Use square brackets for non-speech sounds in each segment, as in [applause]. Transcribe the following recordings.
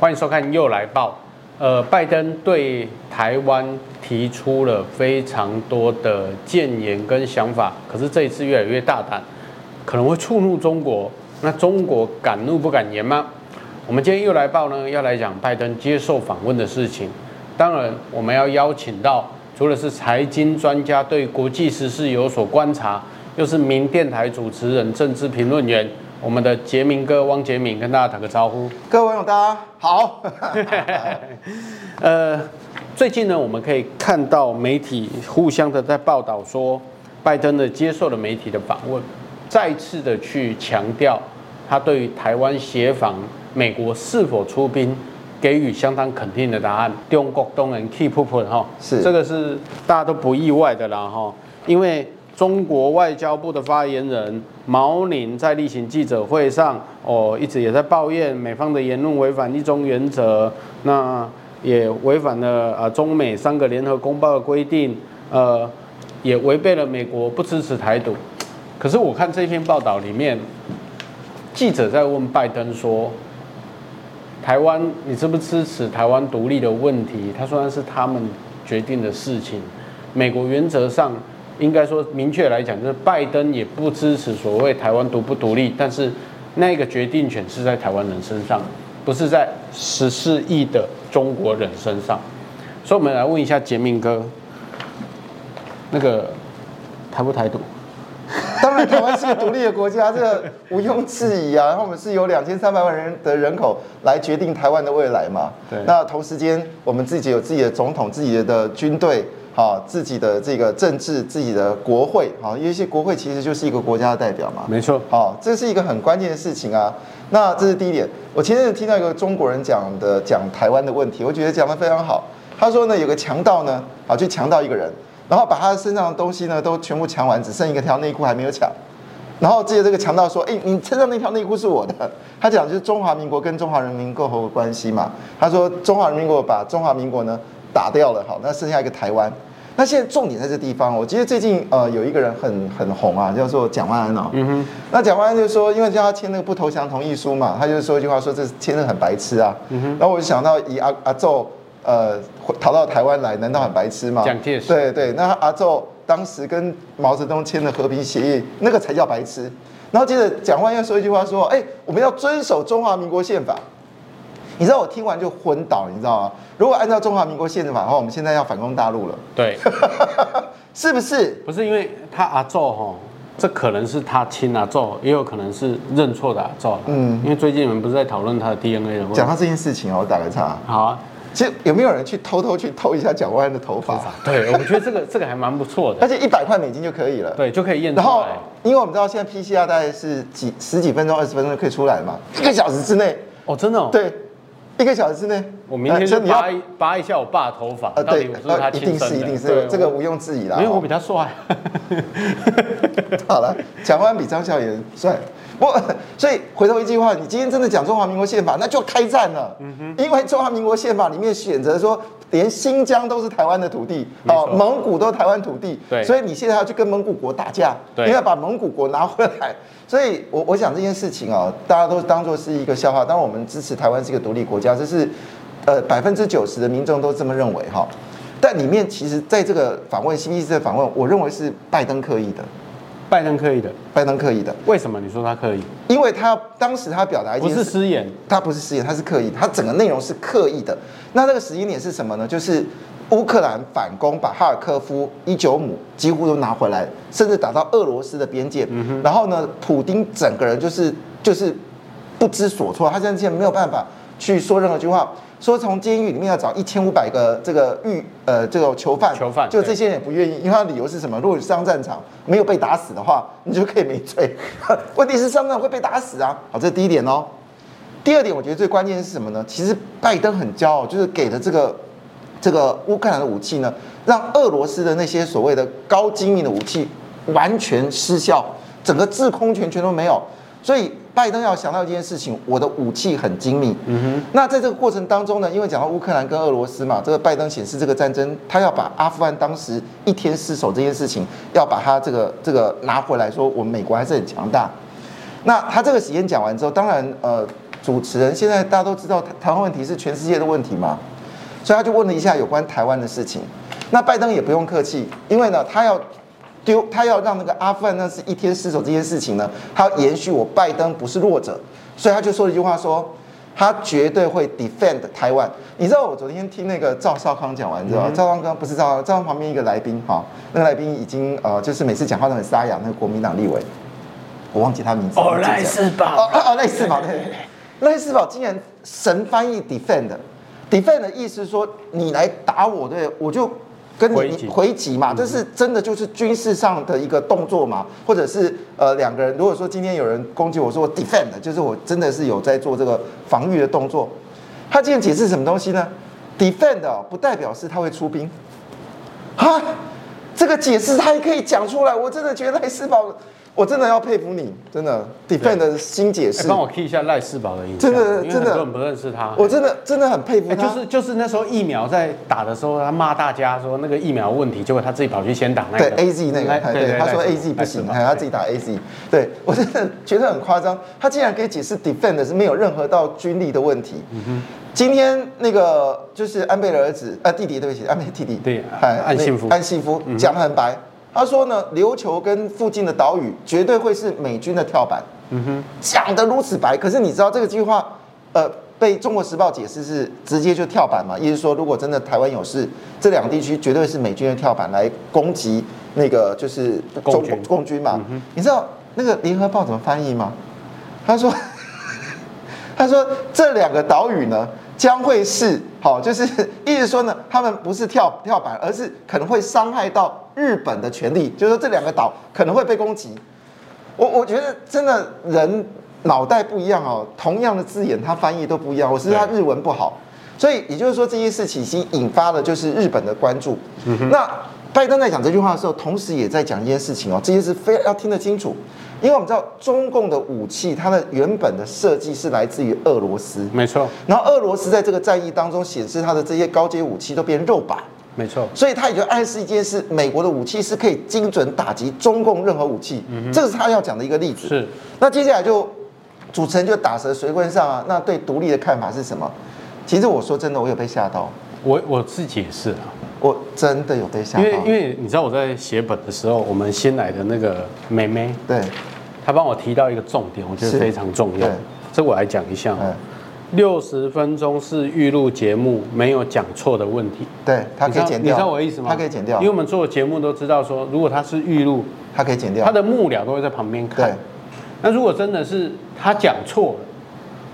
欢迎收看《又来报》。呃，拜登对台湾提出了非常多的建言跟想法，可是这一次越来越大胆，可能会触怒中国。那中国敢怒不敢言吗？我们今天《又来报》呢，要来讲拜登接受访问的事情。当然，我们要邀请到除了是财经专家，对国际时事有所观察，又是民电台主持人、政治评论员。我们的杰明哥汪杰明跟大家打个招呼，各位网友大家好。[laughs] 呃，最近呢，我们可以看到媒体互相的在报道说，拜登的接受了媒体的访问，再次的去强调他对于台湾协防美国是否出兵给予相当肯定的答案。中国当然 keep up 哈，是这个是大家都不意外的啦哈，因为。中国外交部的发言人毛宁在例行记者会上，哦，一直也在抱怨美方的言论违反一中原则，那也违反了啊中美三个联合公报的规定，呃，也违背了美国不支持台独。可是我看这篇报道里面，记者在问拜登说：“台湾，你支不支持台湾独立的问题？”他说那是他们决定的事情，美国原则上。应该说，明确来讲，就是拜登也不支持所谓台湾独不独立，但是那个决定权是在台湾人身上，不是在十四亿的中国人身上。所以，我们来问一下杰明哥，那个台不台独？当然，台湾是个独立的国家，这个毋庸置疑啊。然后我们是由两千三百万人的人口来决定台湾的未来嘛。对。那同时间，我们自己有自己的总统，自己的军队。好，自己的这个政治，自己的国会，好，因为一些国会其实就是一个国家的代表嘛。没错。好，这是一个很关键的事情啊。那这是第一点。我前阵子听到一个中国人讲的讲台湾的问题，我觉得讲得非常好。他说呢，有个强盗呢，啊，去强盗一个人，然后把他身上的东西呢都全部抢完，只剩一个条内裤还没有抢。然后接着这个强盗说：“哎，你身上那条内裤是我的。[laughs] ”他讲就是中华民国跟中华人民共和国关系嘛。他说中华人民国把中华民国呢。打掉了，好，那剩下一个台湾。那现在重点在这地方，我记得最近呃有一个人很很红啊，叫做蒋万安哦。嗯哼。那蒋万安就说，因为叫他签那个不投降同意书嘛，他就说一句话，说这签的很白痴啊。嗯哼。然后我就想到，以阿阿宙呃逃到台湾来，难道很白痴吗？蒋介石。对对，那阿宙当时跟毛泽东签的和平协议，那个才叫白痴。然后接着蒋万安又说一句话，说，哎，我们要遵守中华民国宪法。你知道我听完就昏倒，你知道吗？如果按照中华民国宪法的话，我们现在要反攻大陆了。对，[laughs] 是不是？不是因为他阿祖哈，这可能是他亲阿祖，也有可能是认错的阿祖。嗯，因为最近你们不是在讨论他的 DNA 的问题？讲到这件事情哦，我打个岔。好啊，其实有没有人去偷偷去偷一下蒋万安的头发？对，我觉得这个 [laughs] 这个还蛮不错的，而且一百块美金就可以了。对，就可以验出来。然后，因为我们知道现在 PCR 大概是几十几分钟、二十分钟就可以出来嘛，一个小时之内。哦，真的哦。对。一个小时之内，我明天就拔一拔一下我爸的头发。呃，对，一定是一定是这个毋庸置疑啦。因为我比他帅。好了，蒋万比张孝严帅。不，所以回头一句话，你今天真的讲中华民国宪法，那就开战了。嗯哼。因为中华民国宪法里面选择说，连新疆都是台湾的土地，哦，蒙古都是台湾土地。对。所以你现在要去跟蒙古国打架，对，你要把蒙古国拿回来。所以我，我我想这件事情啊，大家都当做是一个笑话。当然，我们支持台湾是一个独立国家，这是呃百分之九十的民众都这么认为哈。但里面其实在这个访问新意识的访问，我认为是拜登刻意的。拜登刻意的，拜登刻意的。为什么你说他刻意？因为他当时他表达一件，不是失言，他不是失言，他是刻意，他整个内容是刻意的。那那个时间点是什么呢？就是。乌克兰反攻，把哈尔科夫、伊久姆几乎都拿回来，甚至打到俄罗斯的边界。然后呢，普丁整个人就是就是不知所措，他现在没有办法去说任何句话。说从监狱里面要找一千五百个这个狱呃这个囚犯，囚犯就这些人也不愿意，因为他的理由是什么？如果上战场没有被打死的话，[laughs] 你就可以没罪。[laughs] 问题是上战场会被打死啊！好，这是第一点哦。第二点，我觉得最关键是什么呢？其实拜登很骄傲，就是给的这个。这个乌克兰的武器呢，让俄罗斯的那些所谓的高精密的武器完全失效，整个制空权全都没有。所以拜登要想到一件事情，我的武器很精密。嗯哼。那在这个过程当中呢，因为讲到乌克兰跟俄罗斯嘛，这个拜登显示这个战争，他要把阿富汗当时一天失守这件事情，要把它这个这个拿回来，说我们美国还是很强大。那他这个时间讲完之后，当然呃。主持人现在大家都知道台湾问题是全世界的问题嘛，所以他就问了一下有关台湾的事情。那拜登也不用客气，因为呢，他要丢，他要让那个阿富汗那是一天失守这件事情呢，他要延续我拜登不是弱者，所以他就说了一句话说。他绝对会 defend 台湾。你知道我昨天听那个赵少康讲完之后，赵少康不是赵赵少康旁边一个来宾哈，那个来宾已经呃，就是每次讲话都很沙哑，那个国民党立委，我忘记他名字。哦，赖世宝。哦哦，赖世宝，对对对，赖世宝竟然神翻译 defend，defend 的意思是说你来打我，对，我就。跟你回击嘛，这是真的就是军事上的一个动作嘛，或者是呃两个人，如果说今天有人攻击我说我 defend，就是我真的是有在做这个防御的动作。他今天解释什么东西呢？defend 不代表是他会出兵，哈，这个解释他也可以讲出来，我真的觉得赖士葆。我真的要佩服你，真的 defend 的新解释。帮我 key 一下赖世宝的印象，真的真的很多人不认识他。我真的真的很佩服他。就是就是那时候疫苗在打的时候，他骂大家说那个疫苗问题，结果他自己跑去先打那个。对 A Z 那个，对，他说 A Z 不行，还他自己打 A Z。对我真的觉得很夸张，他竟然可以解释 defend 是没有任何到军力的问题。嗯哼。今天那个就是安倍的儿子啊弟弟，对不起，安倍弟弟。对，安信夫。安信夫讲得很白。他说呢，琉球跟附近的岛屿绝对会是美军的跳板。嗯哼，讲得如此白，可是你知道这个句话，呃，被中国时报解释是直接就跳板嘛？意思说，如果真的台湾有事，这两个地区绝对是美军的跳板来攻击那个就是中共共军嘛？你知道那个联合报怎么翻译吗？他说，[laughs] 他说这两个岛屿呢。将会是好，就是 [laughs] 意思说呢，他们不是跳跳板，而是可能会伤害到日本的权利。就是说这两个岛可能会被攻击。我我觉得真的人脑袋不一样哦，同样的字眼，他翻译都不一样。我是他日文不好，所以也就是说这些事情已经引发了就是日本的关注。那拜登在讲这句话的时候，同时也在讲一件事情哦，这些事非要听得清楚。因为我们知道中共的武器，它的原本的设计是来自于俄罗斯，没错。然后俄罗斯在这个战役当中显示它的这些高阶武器都变肉靶，没错。所以它也就暗示一件事：美国的武器是可以精准打击中共任何武器。嗯，这个是他要讲的一个例子。是。那接下来就主持人就打蛇随棍上啊。那对独立的看法是什么？其实我说真的，我有被吓到。我我自己也是啊，我真的有被吓到。因为因为你知道我在写本的时候，我们新来的那个妹妹，对。他帮我提到一个重点，我觉得非常重要。这我来讲一下。六十分钟是预录节目，没有讲错的问题。对，他可以剪掉。你知道我的意思吗？他可以剪掉，因为我们做的节目都知道说，如果他是预录，他可以剪掉。他的幕僚都会在旁边看。那如果真的是他讲错了，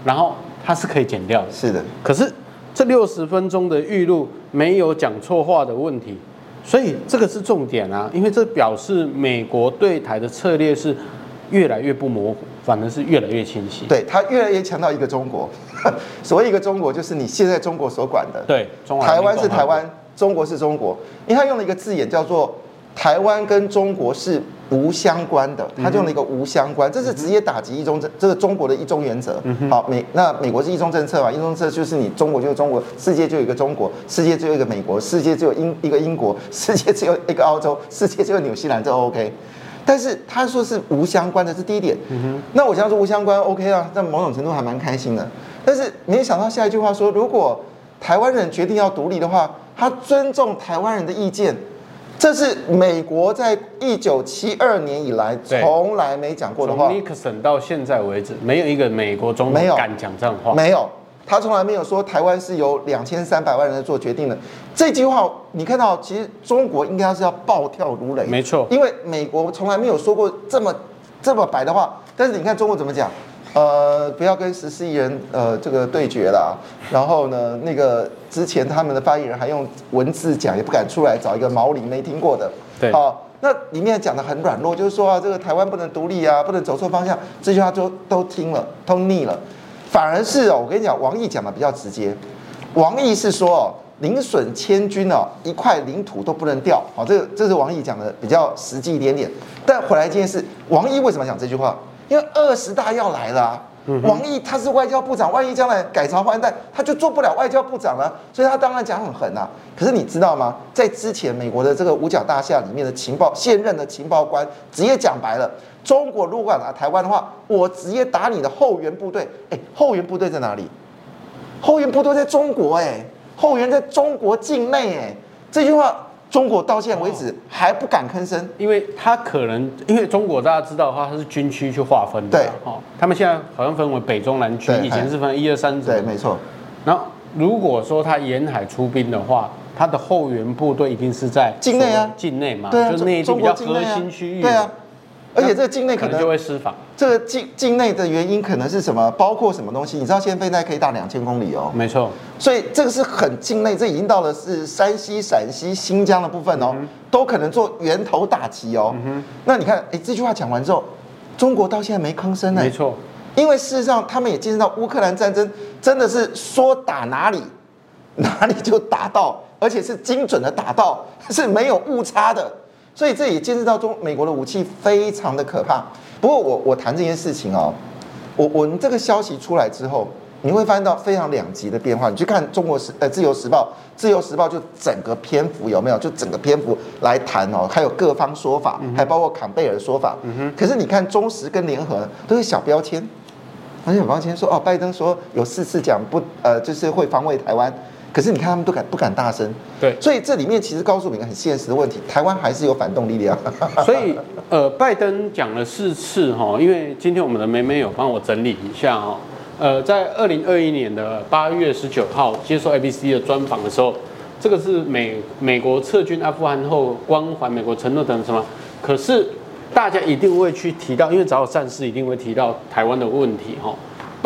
然后他是可以剪掉的。是的。可是这六十分钟的预录没有讲错话的问题，所以这个是重点啊，因为这表示美国对台的策略是。越来越不模糊，反而是越来越清晰。对，它越来越强调一个中国，[laughs] 所谓一个中国，就是你现在中国所管的。对，台湾是台湾，中国是中国。因为他用了一个字眼叫做“台湾跟中国是无相关的”，他就用了一个“无相关”，这是直接打击一中这这个中国的一中原则。好，美那美国是一中政策嘛？一中政策就是你中国就是中国，世界就有一个中国，世界只有一个美国，世界只有英一个英国，世界只有一个澳洲，世界只有纽西兰，这 OK。但是他说是无相关的，是第一点。嗯哼。那我想说无相关，OK 啊，在某种程度还蛮开心的。但是没想到下一句话说，如果台湾人决定要独立的话，他尊重台湾人的意见，这是美国在一九七二年以来从来没讲过的话。从尼克森到现在为止，没有一个美国总统敢讲这样的话。没有。他从来没有说台湾是由两千三百万人做决定的。这句话你看到，其实中国应该是要暴跳如雷。没错，因为美国从来没有说过这么这么白的话。但是你看中国怎么讲？呃，不要跟十四亿人呃这个对决了。然后呢，那个之前他们的发言人还用文字讲，也不敢出来找一个毛领没听过的。对。好，那里面讲的很软弱，就是说啊，这个台湾不能独立啊，不能走错方向。这句话就都听了，都腻了。反而是哦，我跟你讲，王毅讲的比较直接。王毅是说哦，零损千军哦，一块领土都不能掉。好，这个这是王毅讲的比较实际一点点。但回来这件事，王毅为什么讲这句话？因为二十大要来了。王毅他是外交部长，万一将来改朝换代，他就做不了外交部长了，所以他当然讲很狠啊。可是你知道吗？在之前美国的这个五角大厦里面的情报，现任的情报官直接讲白了，中国如果打台湾的话，我直接打你的后援部队。哎，后援部队在哪里？后援部队在中国哎，后援在中国境内哎，这句话。中国到现在为止还不敢吭声，因为他可能因为中国大家知道的话，它是军区去划分的，对，哦，他们现在好像分为北中南区，以前是分一二三种，对，没错。然后如果说他沿海出兵的话，他的后援部队一定是在境内啊，境内嘛，对啊，就是那些比较核心区域，对啊。而且这个境内可能就会失防。这个境境内的原因可能是什么？包括什么东西？你知道现在飞弹可以打两千公里哦。没错。所以这个是很境内，这已经到了是山西、陕西、新疆的部分哦，都可能做源头打击哦。那你看，哎，这句话讲完之后，中国到现在没吭声呢。没错。因为事实上，他们也见识到乌克兰战争真的是说打哪里哪里就打到，而且是精准的打到，是没有误差的。所以这也见识到中美国的武器非常的可怕。不过我我谈这件事情哦，我我们这个消息出来之后，你会发现到非常两极的变化。你去看中国时呃自由时报，自由时报就整个篇幅有没有？就整个篇幅来谈哦，还有各方说法，还包括坎贝尔的说法。可是你看中时跟联合都是小标签，而且小标签说哦，拜登说有四次讲不呃就是会防卫台湾。可是你看，他们都敢不敢大声？对，所以这里面其实告诉我们一个很现实的问题：台湾还是有反动力量。[laughs] 所以，呃，拜登讲了四次哈，因为今天我们的梅梅有帮我整理一下哈。呃，在二零二一年的八月十九号接受 ABC 的专访的时候，这个是美美国撤军阿富汗后关怀美国承诺等什么？可是大家一定会去提到，因为只要有战事，一定会提到台湾的问题哈。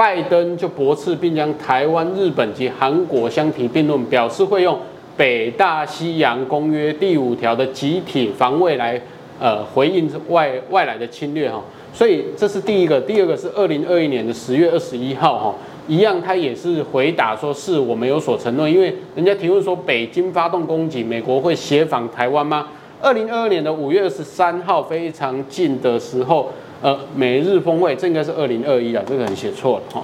拜登就驳斥，并将台湾、日本及韩国相提并论，表示会用北大西洋公约第五条的集体防卫来呃回应外外来的侵略哈。所以这是第一个，第二个是二零二一年的十月二十一号哈，一样他也是回答说是我们有所承诺，因为人家提问说北京发动攻击，美国会协防台湾吗？二零二二年的五月二十三号非常近的时候。呃，美日峰会，这应该是二零二一啊，这个人写错了哈。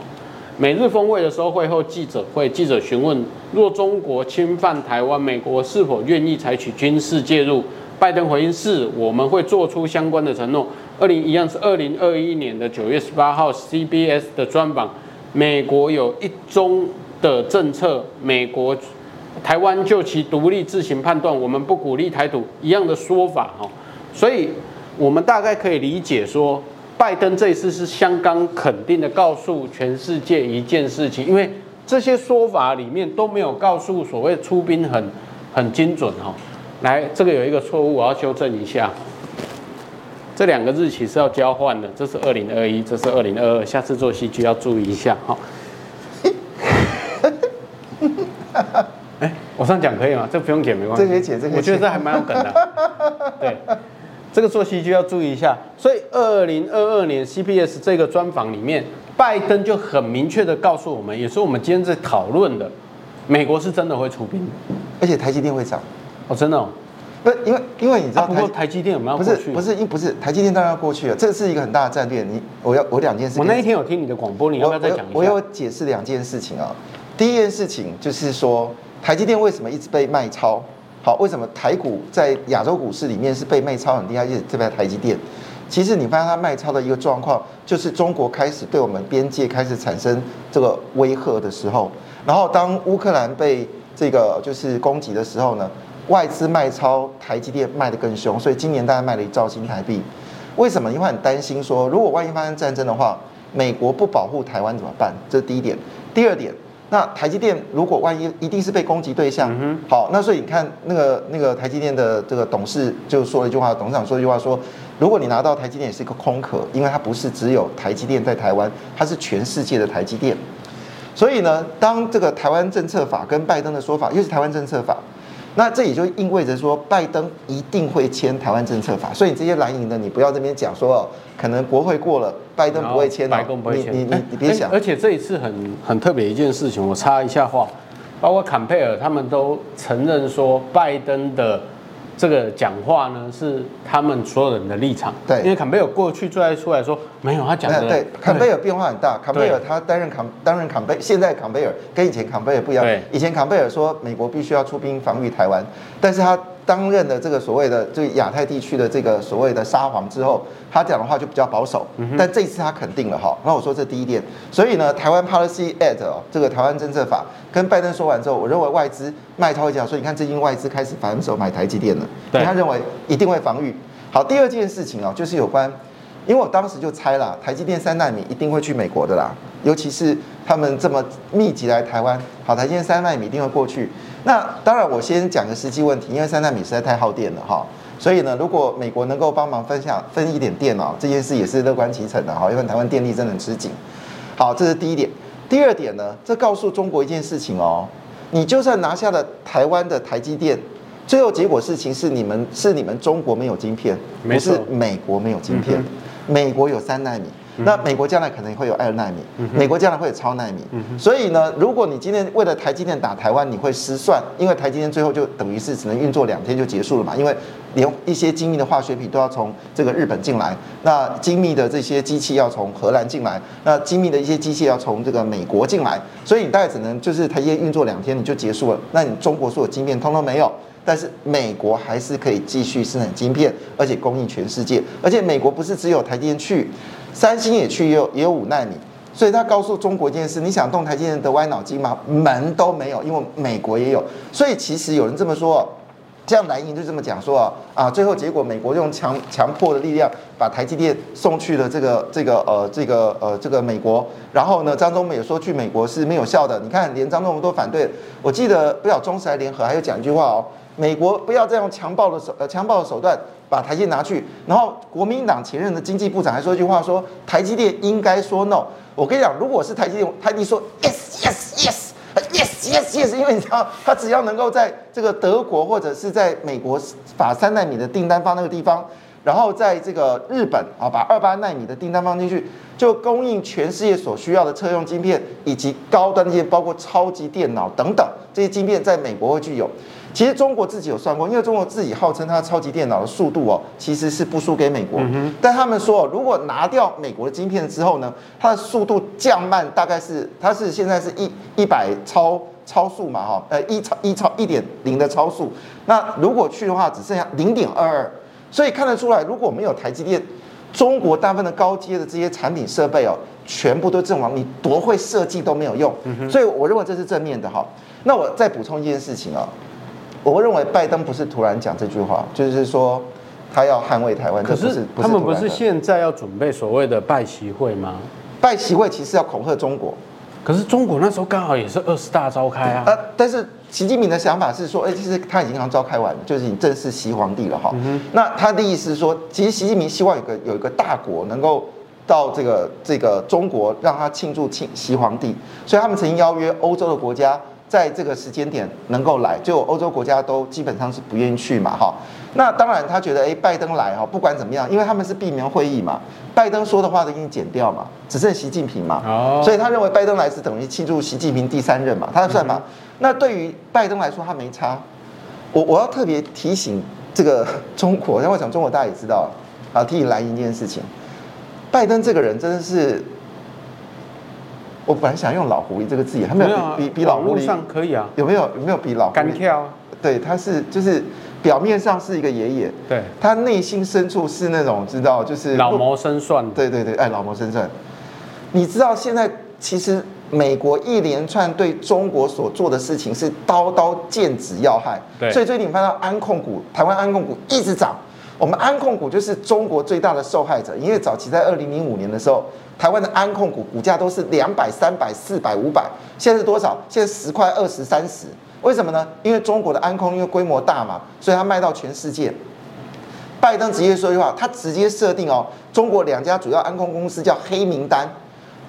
美日峰会的时候，会后记者会，记者询问，若中国侵犯台湾，美国是否愿意采取军事介入？拜登回应是，我们会做出相关的承诺。二零一样是二零二一年的九月十八号，CBS 的专访，美国有一中的政策，美国台湾就其独立自行判断，我们不鼓励台独一样的说法哈，所以。我们大概可以理解说，拜登这一次是相当肯定的告诉全世界一件事情，因为这些说法里面都没有告诉所谓出兵很很精准哈。来，这个有一个错误，我要修正一下，这两个日期是要交换的，这是二零二一，这是二零二二，下次做戏剧要注意一下哈。[laughs] 哎，我这样讲可以吗？这不用剪没关系，这可以剪，这个我觉得这还蛮有梗的，对。这个作息就要注意一下，所以二零二二年 CPS 这个专访里面，拜登就很明确的告诉我们，也是我们今天在讨论的，美国是真的会出兵，而且台积电会涨，哦，真的哦，不，因为因为你知道，不过台积电有没有过去？不是不是，因不是台积电当然要过去了，这是一个很大的战略。你我要我两件事，我那一天有听你的广播，你要不要再讲一下？我要解释两件事情啊，第一件事情就是说，台积电为什么一直被卖超？好，为什么台股在亚洲股市里面是被卖超很厉害？因为这边台积电，其实你发现它卖超的一个状况，就是中国开始对我们边界开始产生这个威吓的时候，然后当乌克兰被这个就是攻击的时候呢，外资卖超台积电卖得更凶，所以今年大概卖了一兆新台币。为什么？因为很担心说，如果万一发生战争的话，美国不保护台湾怎么办？这是第一点。第二点。那台积电如果万一一定是被攻击对象，好，那所以你看那个那个台积电的这个董事就说了一句话，董事长说一句话说，如果你拿到台积电也是一个空壳，因为它不是只有台积电在台湾，它是全世界的台积电。所以呢，当这个台湾政策法跟拜登的说法，又是台湾政策法。那这也就意味着说，拜登一定会签台湾政策法。所以这些蓝营的，你不要这边讲说哦，可能国会过了，拜登不会签，白宫不会签。你你你别想。而且这一次很很特别一件事情，我插一下话，包括坎佩尔他们都承认说，拜登的这个讲话呢，是他们所有人的立场。对，因为坎贝尔过去最爱出来说，没有他讲的。对，坎贝尔变化很大。坎贝尔他担任坎担任坎贝，现在坎贝尔跟以前坎贝尔不一样。对，以前坎贝尔说美国必须要出兵防御台湾，但是他。担任的这个所谓的这个亚太地区的这个所谓的沙皇之后，他讲的话就比较保守，但这一次他肯定了哈。那我说这第一点，所以呢，台湾 Policy Act 哦，这个台湾政策法跟拜登说完之后，我认为外资麦涛会讲说，你看最近外资开始反手买台积电了，他认为一定会防御。好，第二件事情哦，就是有关，因为我当时就猜了，台积电三纳米一定会去美国的啦，尤其是他们这么密集来台湾，好，台积电三纳米一定会过去。那当然，我先讲个实际问题，因为三纳米实在太耗电了哈，所以呢，如果美国能够帮忙分享分一点电哦，这件事也是乐观其成的哈，因为台湾电力真的很吃紧。好，这是第一点。第二点呢，这告诉中国一件事情哦，你就算拿下了台湾的台积电，最后结果事情是你们是你们中国没有晶片，不是美国没有晶片，美国有三纳米。那美国将来可能会有二纳米，美国将来会有超纳米，所以呢，如果你今天为了台积电打台湾，你会失算，因为台积电最后就等于是只能运作两天就结束了嘛，因为连一些精密的化学品都要从这个日本进来，那精密的这些机器要从荷兰进来，那精密的一些机器要从这个美国进来，所以你大概只能就是台积电运作两天你就结束了，那你中国所有晶片通通没有，但是美国还是可以继续生产晶片，而且供应全世界，而且美国不是只有台积电去。三星也去也有也有五纳米，所以他告诉中国一件事：你想动台积电的歪脑筋吗？门都没有，因为美国也有。所以其实有人这么说，这样蓝营就这么讲说啊啊，最后结果美国用强强迫的力量把台积电送去了这个这个呃这个呃这个美国，然后呢，张忠谋也说去美国是没有效的。你看连张忠谋都反对，我记得不晓中时还联合还有讲一句话哦。美国不要再用强暴的手呃强暴的手段把台积拿去，然后国民党前任的经济部长还说一句话说台积电应该说 no。我跟你讲，如果是台积电，台积说 yes yes yes yes yes yes，因为你知道他只要能够在这个德国或者是在美国把三奈米的订单放那个地方，然后在这个日本啊把二八奈米的订单放进去，就供应全世界所需要的车用晶片以及高端这些包括超级电脑等等这些晶片，在美国会具有。其实中国自己有算过，因为中国自己号称它超级电脑的速度哦，其实是不输给美国。但他们说，如果拿掉美国的晶片之后呢，它的速度降慢大概是，它是现在是一一百超超速嘛哈，呃一超一超一点零的超速。那如果去的话，只剩下零点二二。所以看得出来，如果没有台积电，中国大部分的高阶的这些产品设备哦，全部都阵亡，你多会设计都没有用。所以我认为这是正面的哈。那我再补充一件事情啊。我认为拜登不是突然讲这句话，就是说他要捍卫台湾。可是他们不是现在要准备所谓的拜习会吗？拜习会其实要恐吓中国，可是中国那时候刚好也是二十大召开啊。呃，但是习近平的想法是说，哎，其实他已经刚召开完了，就是已经正式习皇帝了哈。那他的意思是说，其实习近平希望有个有一个大国能够到这个这个中国，让他庆祝庆习皇帝，所以他们曾经邀约欧洲的国家。在这个时间点能够来，就欧洲国家都基本上是不愿意去嘛，哈。那当然他觉得，哎，拜登来哈，不管怎么样，因为他们是闭门会议嘛，拜登说的话都给你剪掉嘛，只剩习近平嘛，哦。所以他认为拜登来是等于庆祝习近平第三任嘛，他的算法。那对于拜登来说，他没差。我我要特别提醒这个中国，因为我想中国大家也知道，啊，提醒蓝营这件事情，拜登这个人真的是。我本来想用老狐狸这个字眼，他没有比没有、啊、比，比老狐狸上可以啊？有没有有没有比老敢跳？对，他是就是表面上是一个爷爷，对，他内心深处是那种知道就是老谋深算。对对对，哎，老谋深算。你知道现在其实美国一连串对中国所做的事情是刀刀剑指要害，对，所以最近你看到安控股，台湾安控股一直涨。我们安控股就是中国最大的受害者，因为早期在二零零五年的时候，台湾的安控股股价都是两百、三百、四百、五百，现在是多少？现在十块、二十、三十。为什么呢？因为中国的安控因为规模大嘛，所以它卖到全世界。拜登直接说一句话，他直接设定哦，中国两家主要安控公司叫黑名单。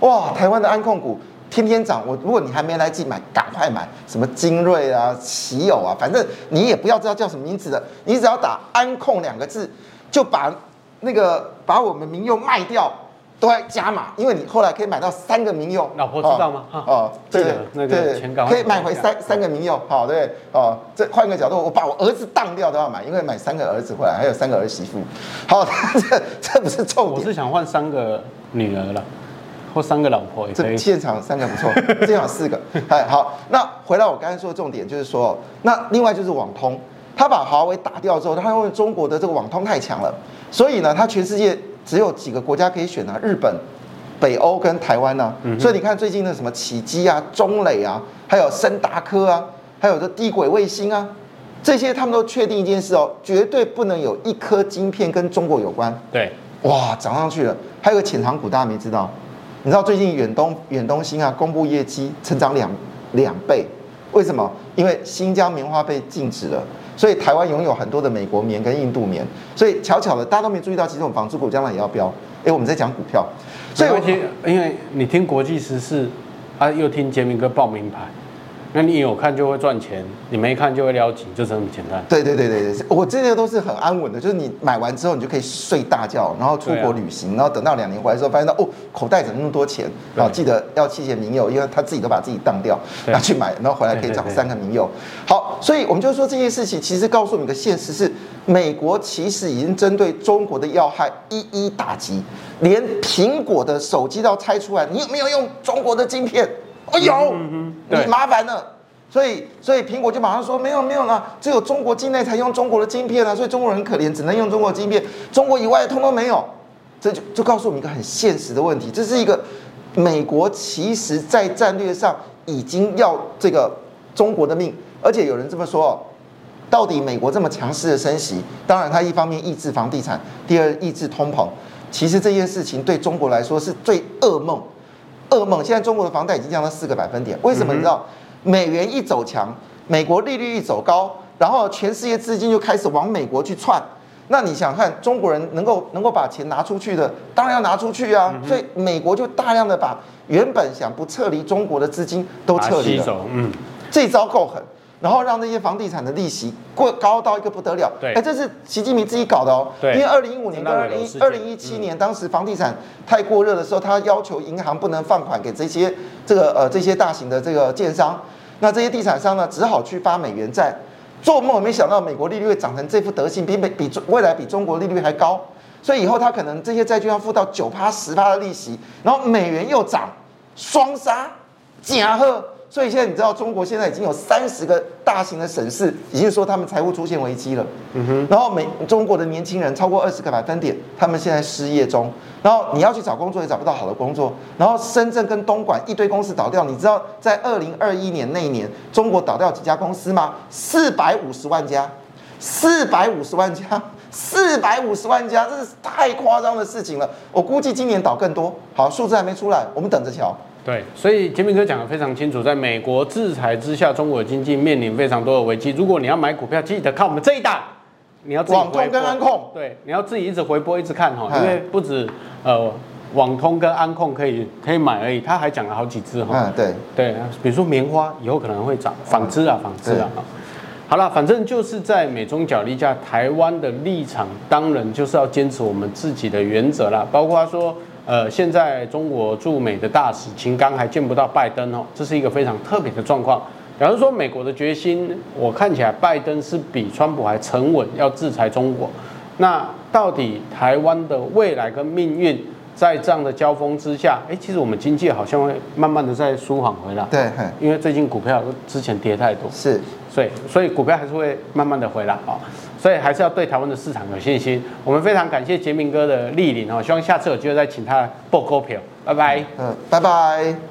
哇，台湾的安控股。天天涨，我如果你还没来及买，赶快买，什么精锐啊、奇友啊，反正你也不要知道叫什么名字的，你只要打“安控”两个字，就把那个把我们民用卖掉，都在加码，因为你后来可以买到三个民用。老婆知道吗？哦，对那个，可以买回三三个民用。好，对哦，这换个角度，我把我儿子当掉都要买，因为买三个儿子回来，还有三个儿媳妇。好，[laughs] 这这不是重点。我是想换三个女儿了，或三个老婆也可以。这现场三个不错，[laughs] 现场四个。哎，好，那回来我刚才说的重点就是说，那另外就是网通，他把华为打掉之后，他因为中国的这个网通太强了，所以呢，他全世界。只有几个国家可以选啊，日本、北欧跟台湾呢、所以你看最近的什么启基啊、中磊啊，还有森达科啊，还有这低轨卫星啊，这些他们都确定一件事哦，绝对不能有一颗晶片跟中国有关。对，哇，涨上去了。还有个潜藏股，大家没知道？你知道最近远东远东新啊公布业绩成长两两倍，为什么？因为新疆棉花被禁止了。所以台湾拥有很多的美国棉跟印度棉，所以巧巧的，大家都没注意到，其实我们纺织股将来也要飙。哎，我们在讲股票，所以我听，因为你听国际时事，啊，又听杰明哥报名牌。那你有看就会赚钱，你没看就会撩紧，就这么简单。对对对对对，我这些都是很安稳的，就是你买完之后，你就可以睡大觉，然后出国旅行，然后等到两年回来之后，发现到哦，口袋怎么那么多钱？然后记得要弃险民友，因为他自己都把自己当掉，拿去买，然后回来可以涨三个民友。好，所以我们就说这件事情，其实告诉你个现实是，美国其实已经针对中国的要害一一打击，连苹果的手机都要拆出来，你有没有用中国的晶片？哦，有，你麻烦了，所以所以苹果就马上说没有没有了，只有中国境内才用中国的晶片啊，所以中国人很可怜，只能用中国的晶片，中国以外的通通没有，这就就告诉我们一个很现实的问题，这是一个美国其实在战略上已经要这个中国的命，而且有人这么说，到底美国这么强势的升息，当然它一方面抑制房地产，第二抑制通膨，其实这件事情对中国来说是最噩梦。噩梦！现在中国的房贷已经降到四个百分点，为什么？你知道，美元一走强，美国利率一走高，然后全世界资金就开始往美国去窜。那你想看中国人能够能够把钱拿出去的，当然要拿出去啊。所以美国就大量的把原本想不撤离中国的资金都撤离了。嗯，这招够狠。然后让那些房地产的利息过高到一个不得了，对，哎，这是习近平自己搞的哦，对，因为二零一五年跟二零二零一七年，当时房地产太过热的时候，他要求银行不能放款给这些这个呃这些大型的这个建商，那这些地产商呢，只好去发美元债，做梦也没想到美国利率会涨成这副德行，比美比未来比中国利率还高，所以以后他可能这些债券要付到九趴十趴的利息，然后美元又涨，双杀，假贺。所以现在你知道，中国现在已经有三十个大型的省市已经说他们财务出现危机了。嗯哼。然后美中国的年轻人超过二十个百分点，他们现在失业中。然后你要去找工作也找不到好的工作。然后深圳跟东莞一堆公司倒掉。你知道在二零二一年那一年，中国倒掉几家公司吗？四百五十万家，四百五十万家，四百五十万家，这是太夸张的事情了。我估计今年倒更多。好，数字还没出来，我们等着瞧。对，所以杰明哥讲的非常清楚，在美国制裁之下，中国的经济面临非常多的危机。如果你要买股票，记得看我们这一档，你要。网通跟安控，对，你要自己一直回播，一直看哈，因为不止呃网通跟安控可以可以买而已，他还讲了好几只哈。对对，比如说棉花以后可能会涨，纺织啊纺织啊。好了，反正就是在美中角力下，台湾的立场当然就是要坚持我们自己的原则啦，包括说。呃，现在中国驻美的大使秦刚还见不到拜登哦，这是一个非常特别的状况。假如说美国的决心，我看起来拜登是比川普还沉稳，要制裁中国。那到底台湾的未来跟命运，在这样的交锋之下，哎，其实我们经济好像会慢慢的在舒缓回来。对，因为最近股票之前跌太多，是，所以所以股票还是会慢慢的回来啊。所以还是要对台湾的市场有信心。我们非常感谢杰明哥的莅临哦，希望下次有机会再请他报股票。拜拜。嗯，拜拜。